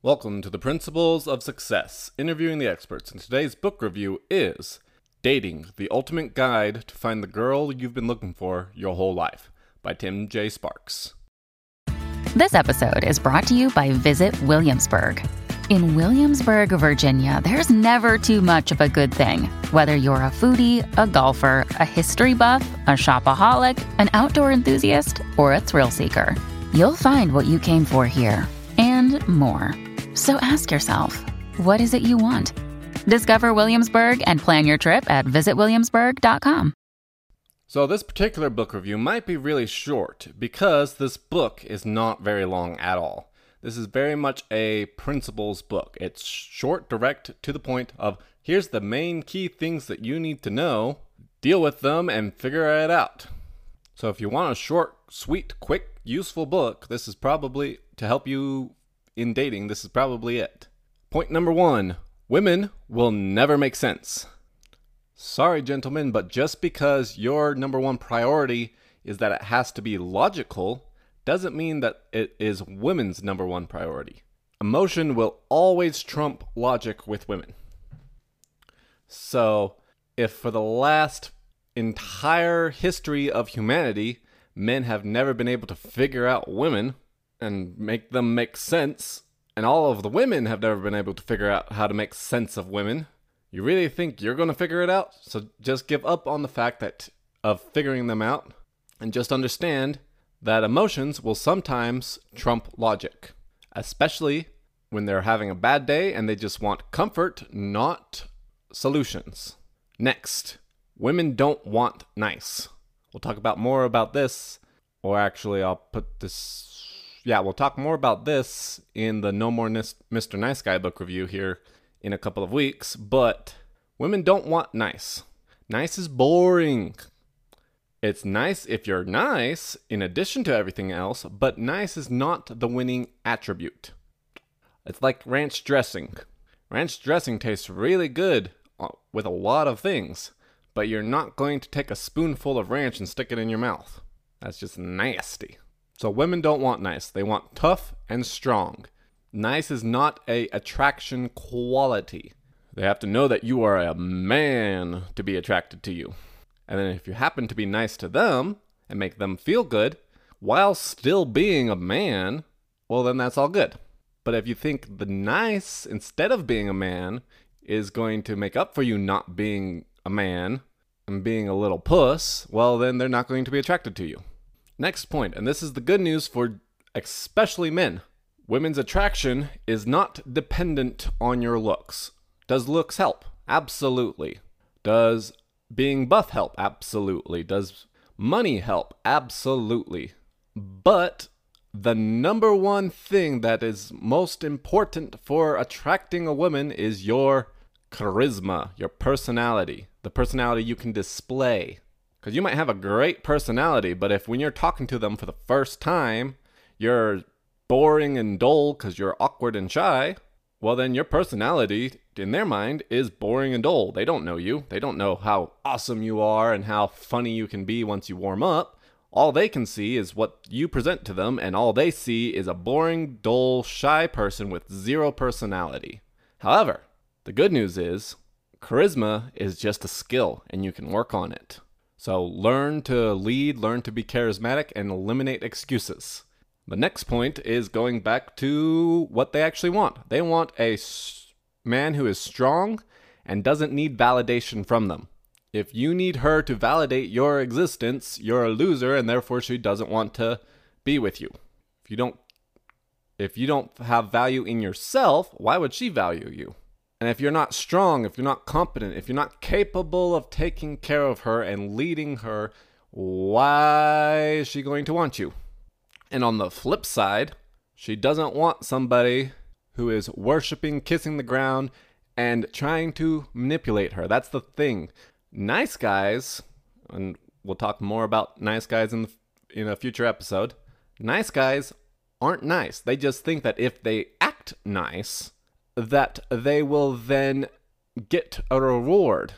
Welcome to the Principles of Success, interviewing the experts. And today's book review is Dating the Ultimate Guide to Find the Girl You've Been Looking For Your Whole Life by Tim J. Sparks. This episode is brought to you by Visit Williamsburg. In Williamsburg, Virginia, there's never too much of a good thing. Whether you're a foodie, a golfer, a history buff, a shopaholic, an outdoor enthusiast, or a thrill seeker, you'll find what you came for here and more. So ask yourself, what is it you want? Discover Williamsburg and plan your trip at visitwilliamsburg.com. So, this particular book review might be really short because this book is not very long at all. This is very much a principles book. It's short, direct, to the point of here's the main key things that you need to know, deal with them, and figure it out. So, if you want a short, sweet, quick, useful book, this is probably to help you in dating. This is probably it. Point number one women will never make sense. Sorry, gentlemen, but just because your number one priority is that it has to be logical doesn't mean that it is women's number one priority. Emotion will always trump logic with women. So, if for the last entire history of humanity, men have never been able to figure out women and make them make sense, and all of the women have never been able to figure out how to make sense of women, you really think you're going to figure it out? So just give up on the fact that of figuring them out and just understand that emotions will sometimes trump logic, especially when they're having a bad day and they just want comfort, not solutions. Next, women don't want nice. We'll talk about more about this, or actually, I'll put this. Yeah, we'll talk more about this in the No More Mr. Nice Guy book review here in a couple of weeks, but women don't want nice. Nice is boring. It's nice if you're nice in addition to everything else, but nice is not the winning attribute. It's like ranch dressing. Ranch dressing tastes really good uh, with a lot of things, but you're not going to take a spoonful of ranch and stick it in your mouth. That's just nasty. So women don't want nice. They want tough and strong. Nice is not a attraction quality. They have to know that you are a man to be attracted to you. And then if you happen to be nice to them and make them feel good while still being a man, well, then that's all good. But if you think the nice, instead of being a man, is going to make up for you not being a man and being a little puss, well, then they're not going to be attracted to you. Next point, and this is the good news for especially men women's attraction is not dependent on your looks. Does looks help? Absolutely. Does being buff help? Absolutely. Does money help? Absolutely. But the number one thing that is most important for attracting a woman is your charisma, your personality, the personality you can display. Because you might have a great personality, but if when you're talking to them for the first time, you're boring and dull because you're awkward and shy, well, then your personality, in their mind, is boring and dull. They don't know you. They don't know how awesome you are and how funny you can be once you warm up. All they can see is what you present to them, and all they see is a boring, dull, shy person with zero personality. However, the good news is charisma is just a skill, and you can work on it. So learn to lead, learn to be charismatic, and eliminate excuses. The next point is going back to what they actually want. They want a man who is strong and doesn't need validation from them. If you need her to validate your existence, you're a loser and therefore she doesn't want to be with you. If you don't if you don't have value in yourself, why would she value you? And if you're not strong, if you're not competent, if you're not capable of taking care of her and leading her, why is she going to want you? And on the flip side, she doesn't want somebody who is worshiping, kissing the ground, and trying to manipulate her. That's the thing. Nice guys, and we'll talk more about nice guys in the, in a future episode. Nice guys aren't nice. They just think that if they act nice, that they will then get a reward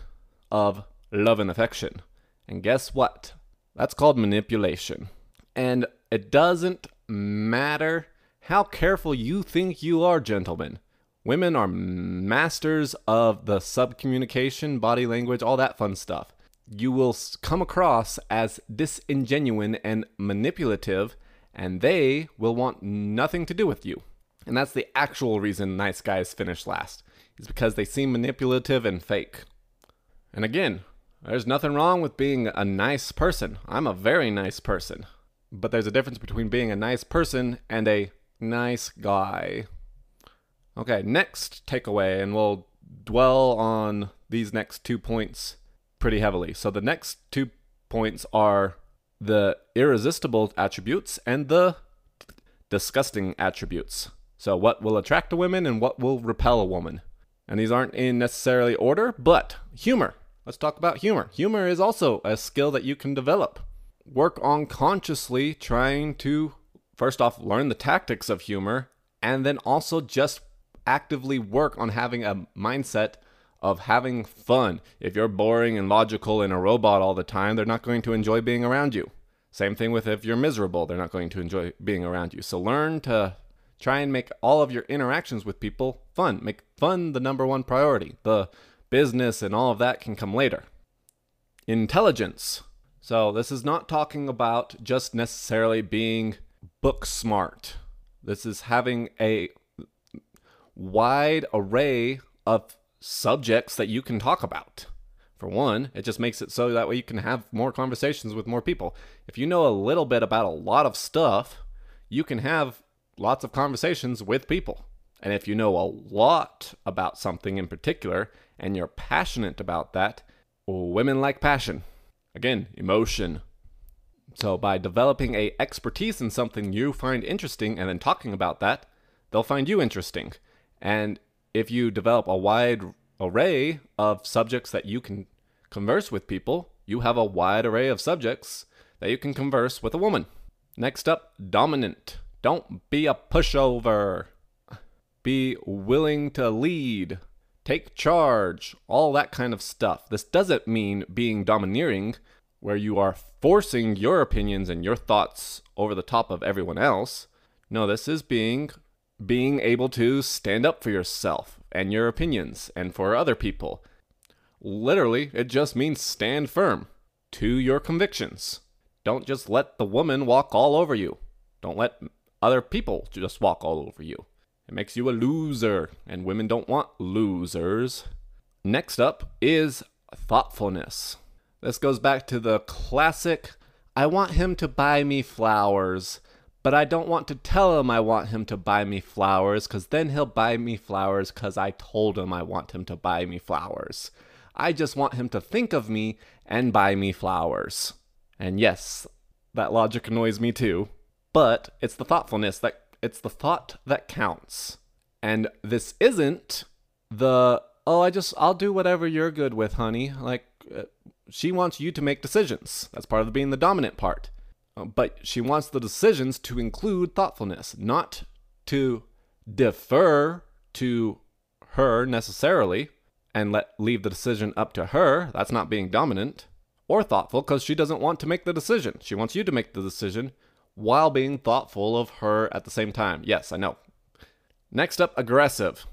of love and affection. And guess what? That's called manipulation. And it doesn't matter how careful you think you are, gentlemen. Women are masters of the subcommunication, body language, all that fun stuff. You will come across as disingenuine and manipulative, and they will want nothing to do with you. And that's the actual reason nice guys finish last, is because they seem manipulative and fake. And again, there's nothing wrong with being a nice person. I'm a very nice person. But there's a difference between being a nice person and a nice guy. Okay, next takeaway, and we'll dwell on these next two points pretty heavily. So the next two points are the irresistible attributes and the disgusting attributes. So, what will attract a woman and what will repel a woman? And these aren't in necessarily order, but humor. Let's talk about humor. Humor is also a skill that you can develop. Work on consciously trying to, first off, learn the tactics of humor, and then also just actively work on having a mindset of having fun. If you're boring and logical and a robot all the time, they're not going to enjoy being around you. Same thing with if you're miserable, they're not going to enjoy being around you. So learn to try and make all of your interactions with people fun. Make fun the number one priority. The business and all of that can come later. Intelligence. So this is not talking about just necessarily being book smart. This is having a wide array of subjects that you can talk about. For one, it just makes it so that way you can have more conversations with more people. If you know a little bit about a lot of stuff, you can have lots of conversations with people. And if you know a lot about something in particular and you're passionate about that, women like passion. Again, emotion. So by developing a expertise in something you find interesting and then talking about that, they'll find you interesting. And if you develop a wide array of subjects that you can converse with people, you have a wide array of subjects that you can converse with a woman. Next up, dominant. Don't be a pushover. Be willing to lead, take charge, all that kind of stuff. This doesn't mean being domineering, where you are forcing your opinions and your thoughts over the top of everyone else. No, this is being being able to stand up for yourself and your opinions and for other people. Literally, it just means stand firm to your convictions. Don't just let the woman walk all over you. Don't let other people to just walk all over you. It makes you a loser, and women don't want losers. Next up is thoughtfulness. This goes back to the classic I want him to buy me flowers but I don't want to tell him I want him to buy me flowers because then he'll buy me flowers because I told him I want him to buy me flowers. I just want him to think of me and buy me flowers. And yes, that logic annoys me too, but it's the thoughtfulness that it's the thought that counts. And this isn't the oh, I just I'll do whatever you're good with, honey. Like uh, she wants you to make decisions. That's part of being the dominant part. Uh, but she wants the decisions to include thoughtfulness, not to defer to her necessarily and let leave the decision up to her. That's not being dominant or thoughtful because she doesn't want to make the decision. She wants you to make the decision while being thoughtful of her at the same time. Yes, I know. Next up, aggressive.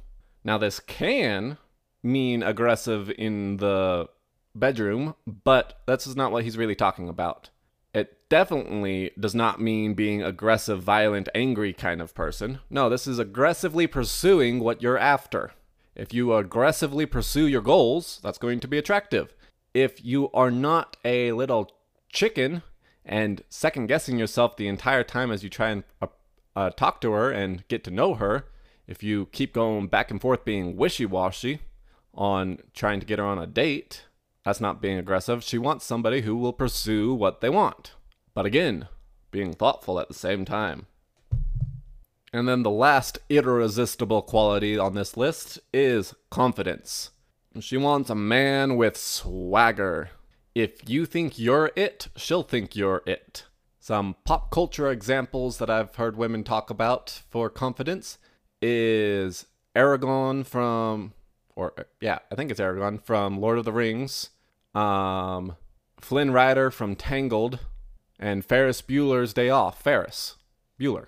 Now, this can mean aggressive in the bedroom, but that's not what he's really talking about. It definitely does not mean being aggressive, violent, angry kind of person. No, this is aggressively pursuing what you're after. If you aggressively pursue your goals, that's going to be attractive. If you are not a little chicken and second guessing yourself the entire time as you try and uh, uh, talk to her and get to know her, if you keep going back and forth being wishy washy on trying to get her on a date, that's not being aggressive. She wants somebody who will pursue what they want. But again, being thoughtful at the same time. And then the last irresistible quality on this list is confidence. She wants a man with swagger. If you think you're it, she'll think you're it. Some pop culture examples that I've heard women talk about for confidence is Aragorn from, or yeah, I think it's Aragorn from Lord of the Rings um, Flynn Rider from Tangled, and Ferris Bueller's Day Off. Ferris Bueller.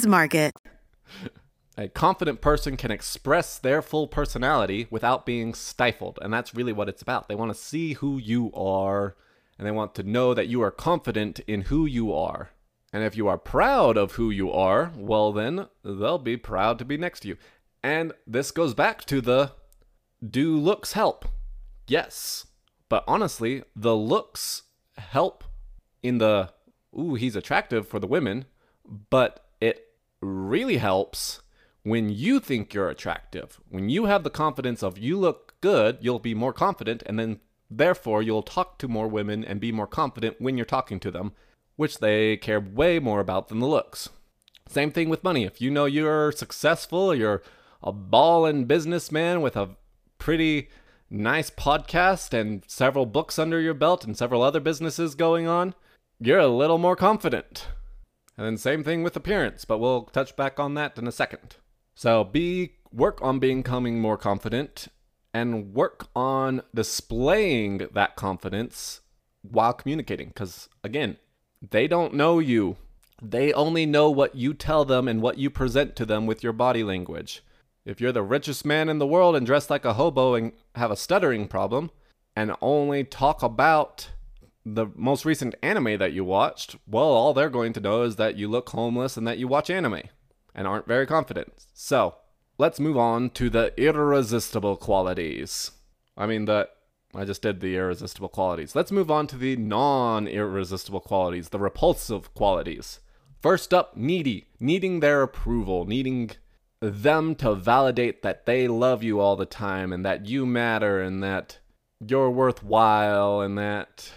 Market. A confident person can express their full personality without being stifled, and that's really what it's about. They want to see who you are, and they want to know that you are confident in who you are. And if you are proud of who you are, well, then they'll be proud to be next to you. And this goes back to the do looks help? Yes. But honestly, the looks help in the ooh, he's attractive for the women, but really helps when you think you're attractive. When you have the confidence of you look good, you'll be more confident, and then therefore you'll talk to more women and be more confident when you're talking to them, which they care way more about than the looks. Same thing with money. If you know you're successful, you're a ballin' businessman with a pretty nice podcast and several books under your belt and several other businesses going on, you're a little more confident. And then same thing with appearance, but we'll touch back on that in a second. So be work on becoming more confident and work on displaying that confidence while communicating because again, they don't know you. They only know what you tell them and what you present to them with your body language. If you're the richest man in the world and dressed like a hobo and have a stuttering problem and only talk about the most recent anime that you watched, well, all they're going to know is that you look homeless and that you watch anime and aren't very confident. So, let's move on to the irresistible qualities. I mean, the I just did the irresistible qualities. Let's move on to the non irresistible qualities, the repulsive qualities. First up, needy, needing their approval, needing them to validate that they love you all the time and that you matter and that you're worthwhile and that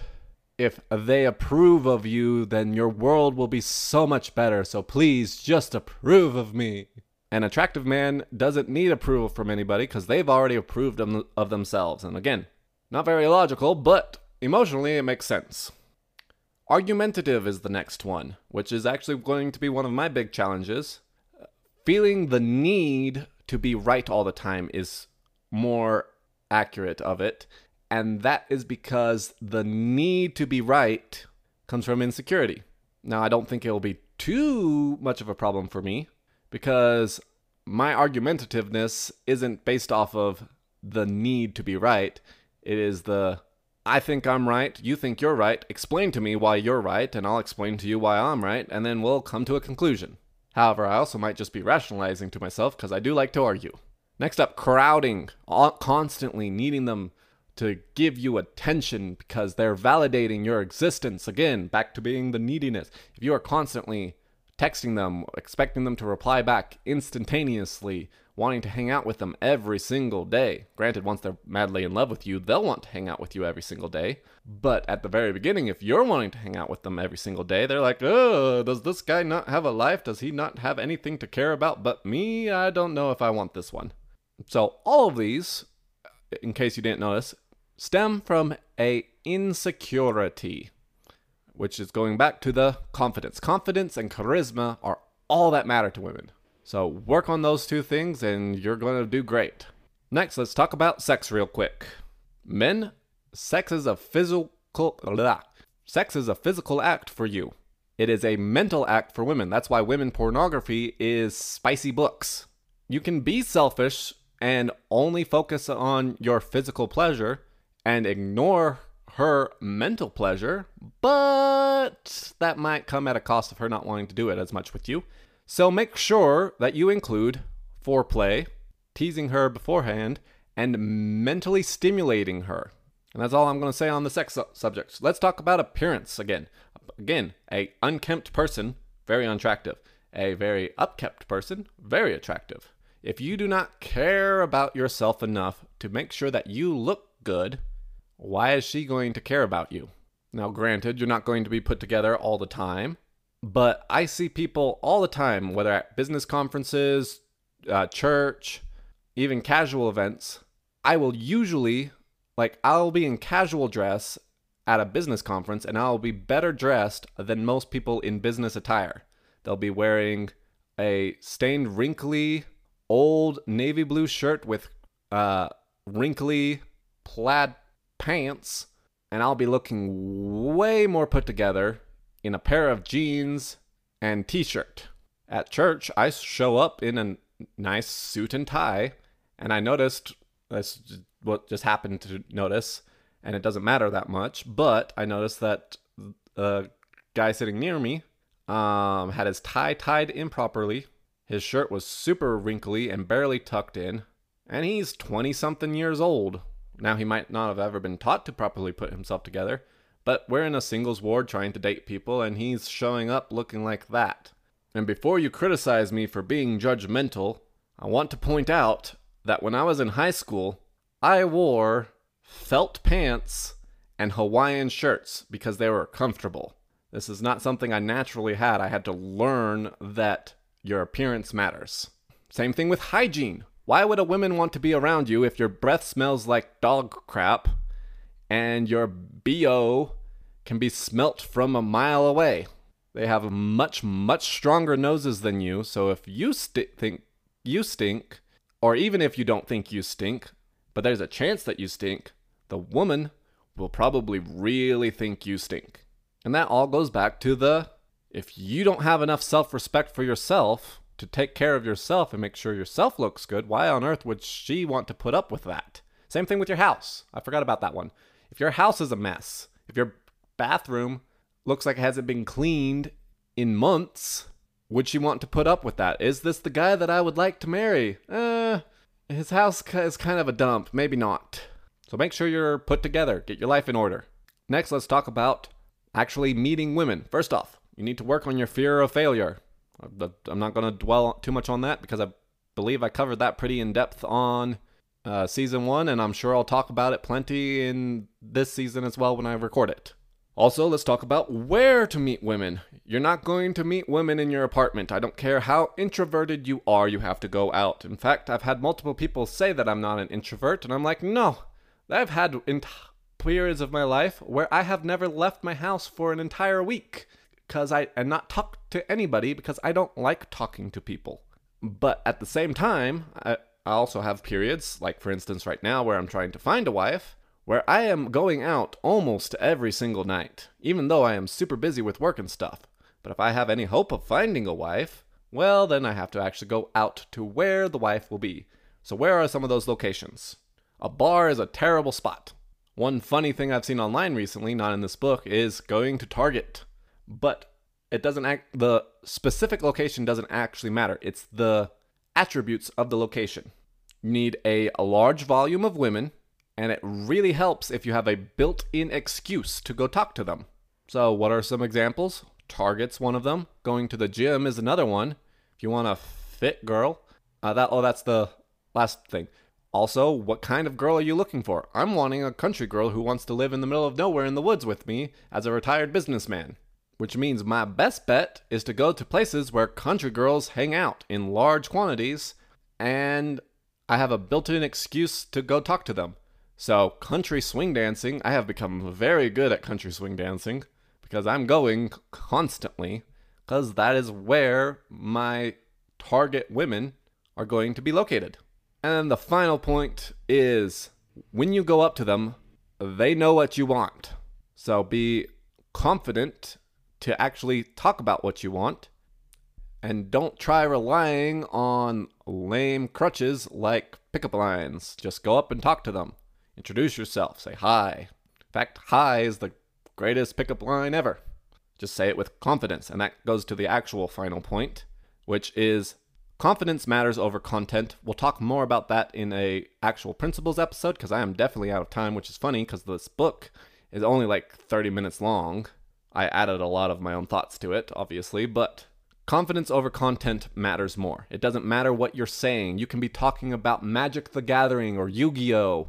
if they approve of you, then your world will be so much better. So please just approve of me. An attractive man doesn't need approval from anybody because they've already approved of, themselves. And again, not very logical, but emotionally it makes sense. Argumentative is the next one, which is actually going to be one of my big challenges. Feeling the need to be right all the time is more accurate of it and that is because the need to be right comes from insecurity. Now, I don't think it'll be too much of a problem for me because my argumentativeness isn't based off of the need to be right. It is the I think I'm right, you think you're right, explain to me why you're right, and I'll explain to you why I'm right, and then we'll come to a conclusion. However, I also might just be rationalizing to myself because I do like to argue. Next up, crowding, constantly needing them to give you attention because they're validating your existence. Again, back to being the neediness. If you are constantly texting them, expecting them to reply back instantaneously, wanting to hang out with them every single day. Granted, once they're madly in love with you, they'll want to hang out with you every single day. But at the very beginning, if you're wanting to hang out with them every single day, they're like, oh, does this guy not have a life? Does he not have anything to care about but me? I don't know if I want this one. So, all of these, in case you didn't notice, stem from a insecurity, which is going back to the confidence. Confidence and charisma are all that matter to women. So work on those two things and you're going to do great. Next, let's talk about sex real quick. Men, sex is a physical blah, sex is a physical act for you. It is a mental act for women. That's why women pornography is spicy books. You can be selfish and only focus on your physical pleasure and ignore her mental pleasure, but that might come at a cost of her not wanting to do it as much with you. So make sure that you include foreplay, teasing her beforehand, and mentally stimulating her. And that's all I'm going to say on the sex su-. Let's talk about appearance again. Again, a unkempt person, very unattractive. A very upkept person, very attractive. If you do not care about yourself enough to make sure that you look good, why is she going to care about you? Now, granted, you're not going to be put together all the time, but I see people all the time, whether at business conferences, uh, church, even casual events. I will usually, like, I'll be in casual dress at a business conference and I'll be better dressed than most people in business attire. They'll be wearing a stained, wrinkly, old navy blue shirt with uh, wrinkly plaid pants, and I'll be looking way more put together in a pair of jeans and t shirt. At church, I show up in a nice suit and tie, and I noticed that's what just happened to notice, and it doesn't matter that much, but I noticed that a guy sitting near me um, had his tie tied improperly. His shirt was super wrinkly and barely tucked in, and he's 20 something years old. Now, he might not have ever been taught to properly put himself together, but we're in a singles ward trying to date people, and he's showing up looking like that. And before you criticize me for being judgmental, I want to point out that when I was in high school, I wore felt pants and Hawaiian shirts because they were comfortable. This is not something I naturally had. I had to learn that your appearance matters. Same thing with hygiene. Why would a woman want to be around you if your breath smells like dog crap and your BO can be smelt from a mile away? They have much, much stronger noses than you, so if you st- think you stink, or even if you don't think you stink, but there's a chance that you stink, the woman will probably really think you stink. And that all goes back to the if you don't have enough self respect for yourself to take care of yourself and make sure yourself looks good, why on earth would she want to put up with that? Same thing with your house. I forgot about that one. If your house is a mess, if your bathroom looks like it hasn't been cleaned in months, would she want to put up with that? Is this the guy that I would like to marry? Uh, his house is kind of a dump. Maybe not. So make sure you're put together. Get your life in order. Next, let's talk about actually meeting women. First off, you need to work on your fear of failure. I'm not going to dwell too much on that because I believe I covered that pretty in depth on uh, season one, and I'm sure I'll talk about it plenty in this season as well when I record it. Also, let's talk about where to meet women. You're not going to meet women in your apartment. I don't care how introverted you are, you have to go out. In fact, I've had multiple people say that I'm not an introvert, and I'm like, no. I've had periods of my life where I have never left my house for an entire week because I and not talk to anybody because I don't like talking to people. But at the same time, I, I also have periods, like for instance right now, where I'm trying to find a wife, where I am going out almost every single night, even though I am super busy with work and stuff. But if I have any hope of finding a wife, well, then I have to actually go out to where the wife will be. So, where are some of those locations? A bar is a terrible spot. One funny thing I've seen online recently, not in this book, is going to Target. But it doesn't act, the specific location doesn't actually matter. It's the attributes of the location. You need a, a large volume of women, and it really helps if you have a built in excuse to go talk to them. So, what are some examples? Target's one of them. Going to the gym is another one. If you want a fit girl, uh, that oh, that's the last thing. Also, what kind of girl are you looking for? I'm wanting a country girl who wants to live in the middle of nowhere in the woods with me as a retired businessman. Which means my best bet is to go to places where country girls hang out in large quantities and I have a built in excuse to go talk to them. So, country swing dancing, I have become very good at country swing dancing because I'm going constantly because that is where my target women are going to be located. And the final point is when you go up to them, they know what you want. So be confident to actually talk about what you want. And don't try relying on lame crutches like pickup lines. Just go up and talk to them. Introduce yourself. Say hi. In fact, hi is the greatest pickup line ever. Just say it with confidence. And that goes to the actual final point, which is Confidence matters over content. We'll talk more about that in a actual principles episode because I am definitely out of time, which is funny because this book is only like 30 minutes long. I added a lot of my own thoughts to it, obviously, but confidence over content matters more. It doesn't matter what you're saying. You can be talking about Magic the Gathering or Yu-Gi-Oh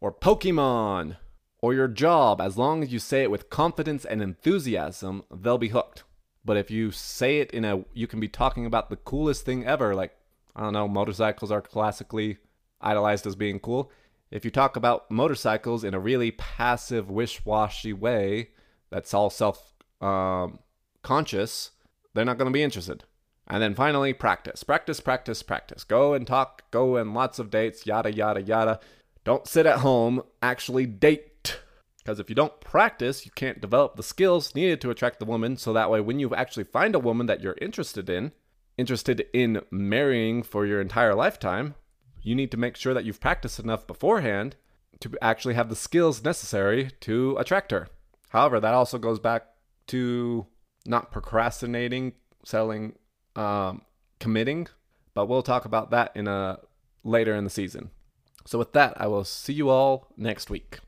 or Pokemon or your job as long as you say it with confidence and enthusiasm, they'll be hooked. But if you say it in a, you can be talking about the coolest thing ever. Like, I don't know, motorcycles are classically idolized as being cool. If you talk about motorcycles in a really passive, wish washy way that's all self um, conscious, they're not going to be interested. And then finally, practice. Practice, practice, practice. Go and talk, go and lots of dates, yada, yada, yada. Don't sit at home, actually date. Because if you don't practice, you can't develop the skills needed to attract the woman. So that way, when you actually find a woman that you're interested in, interested in marrying for your entire lifetime, you need to make sure that you've practiced enough beforehand to actually have the skills necessary to attract her. However, that also goes back to not procrastinating, selling, um, committing. But we'll talk about that in a later in the season. So with that, I will see you all next week.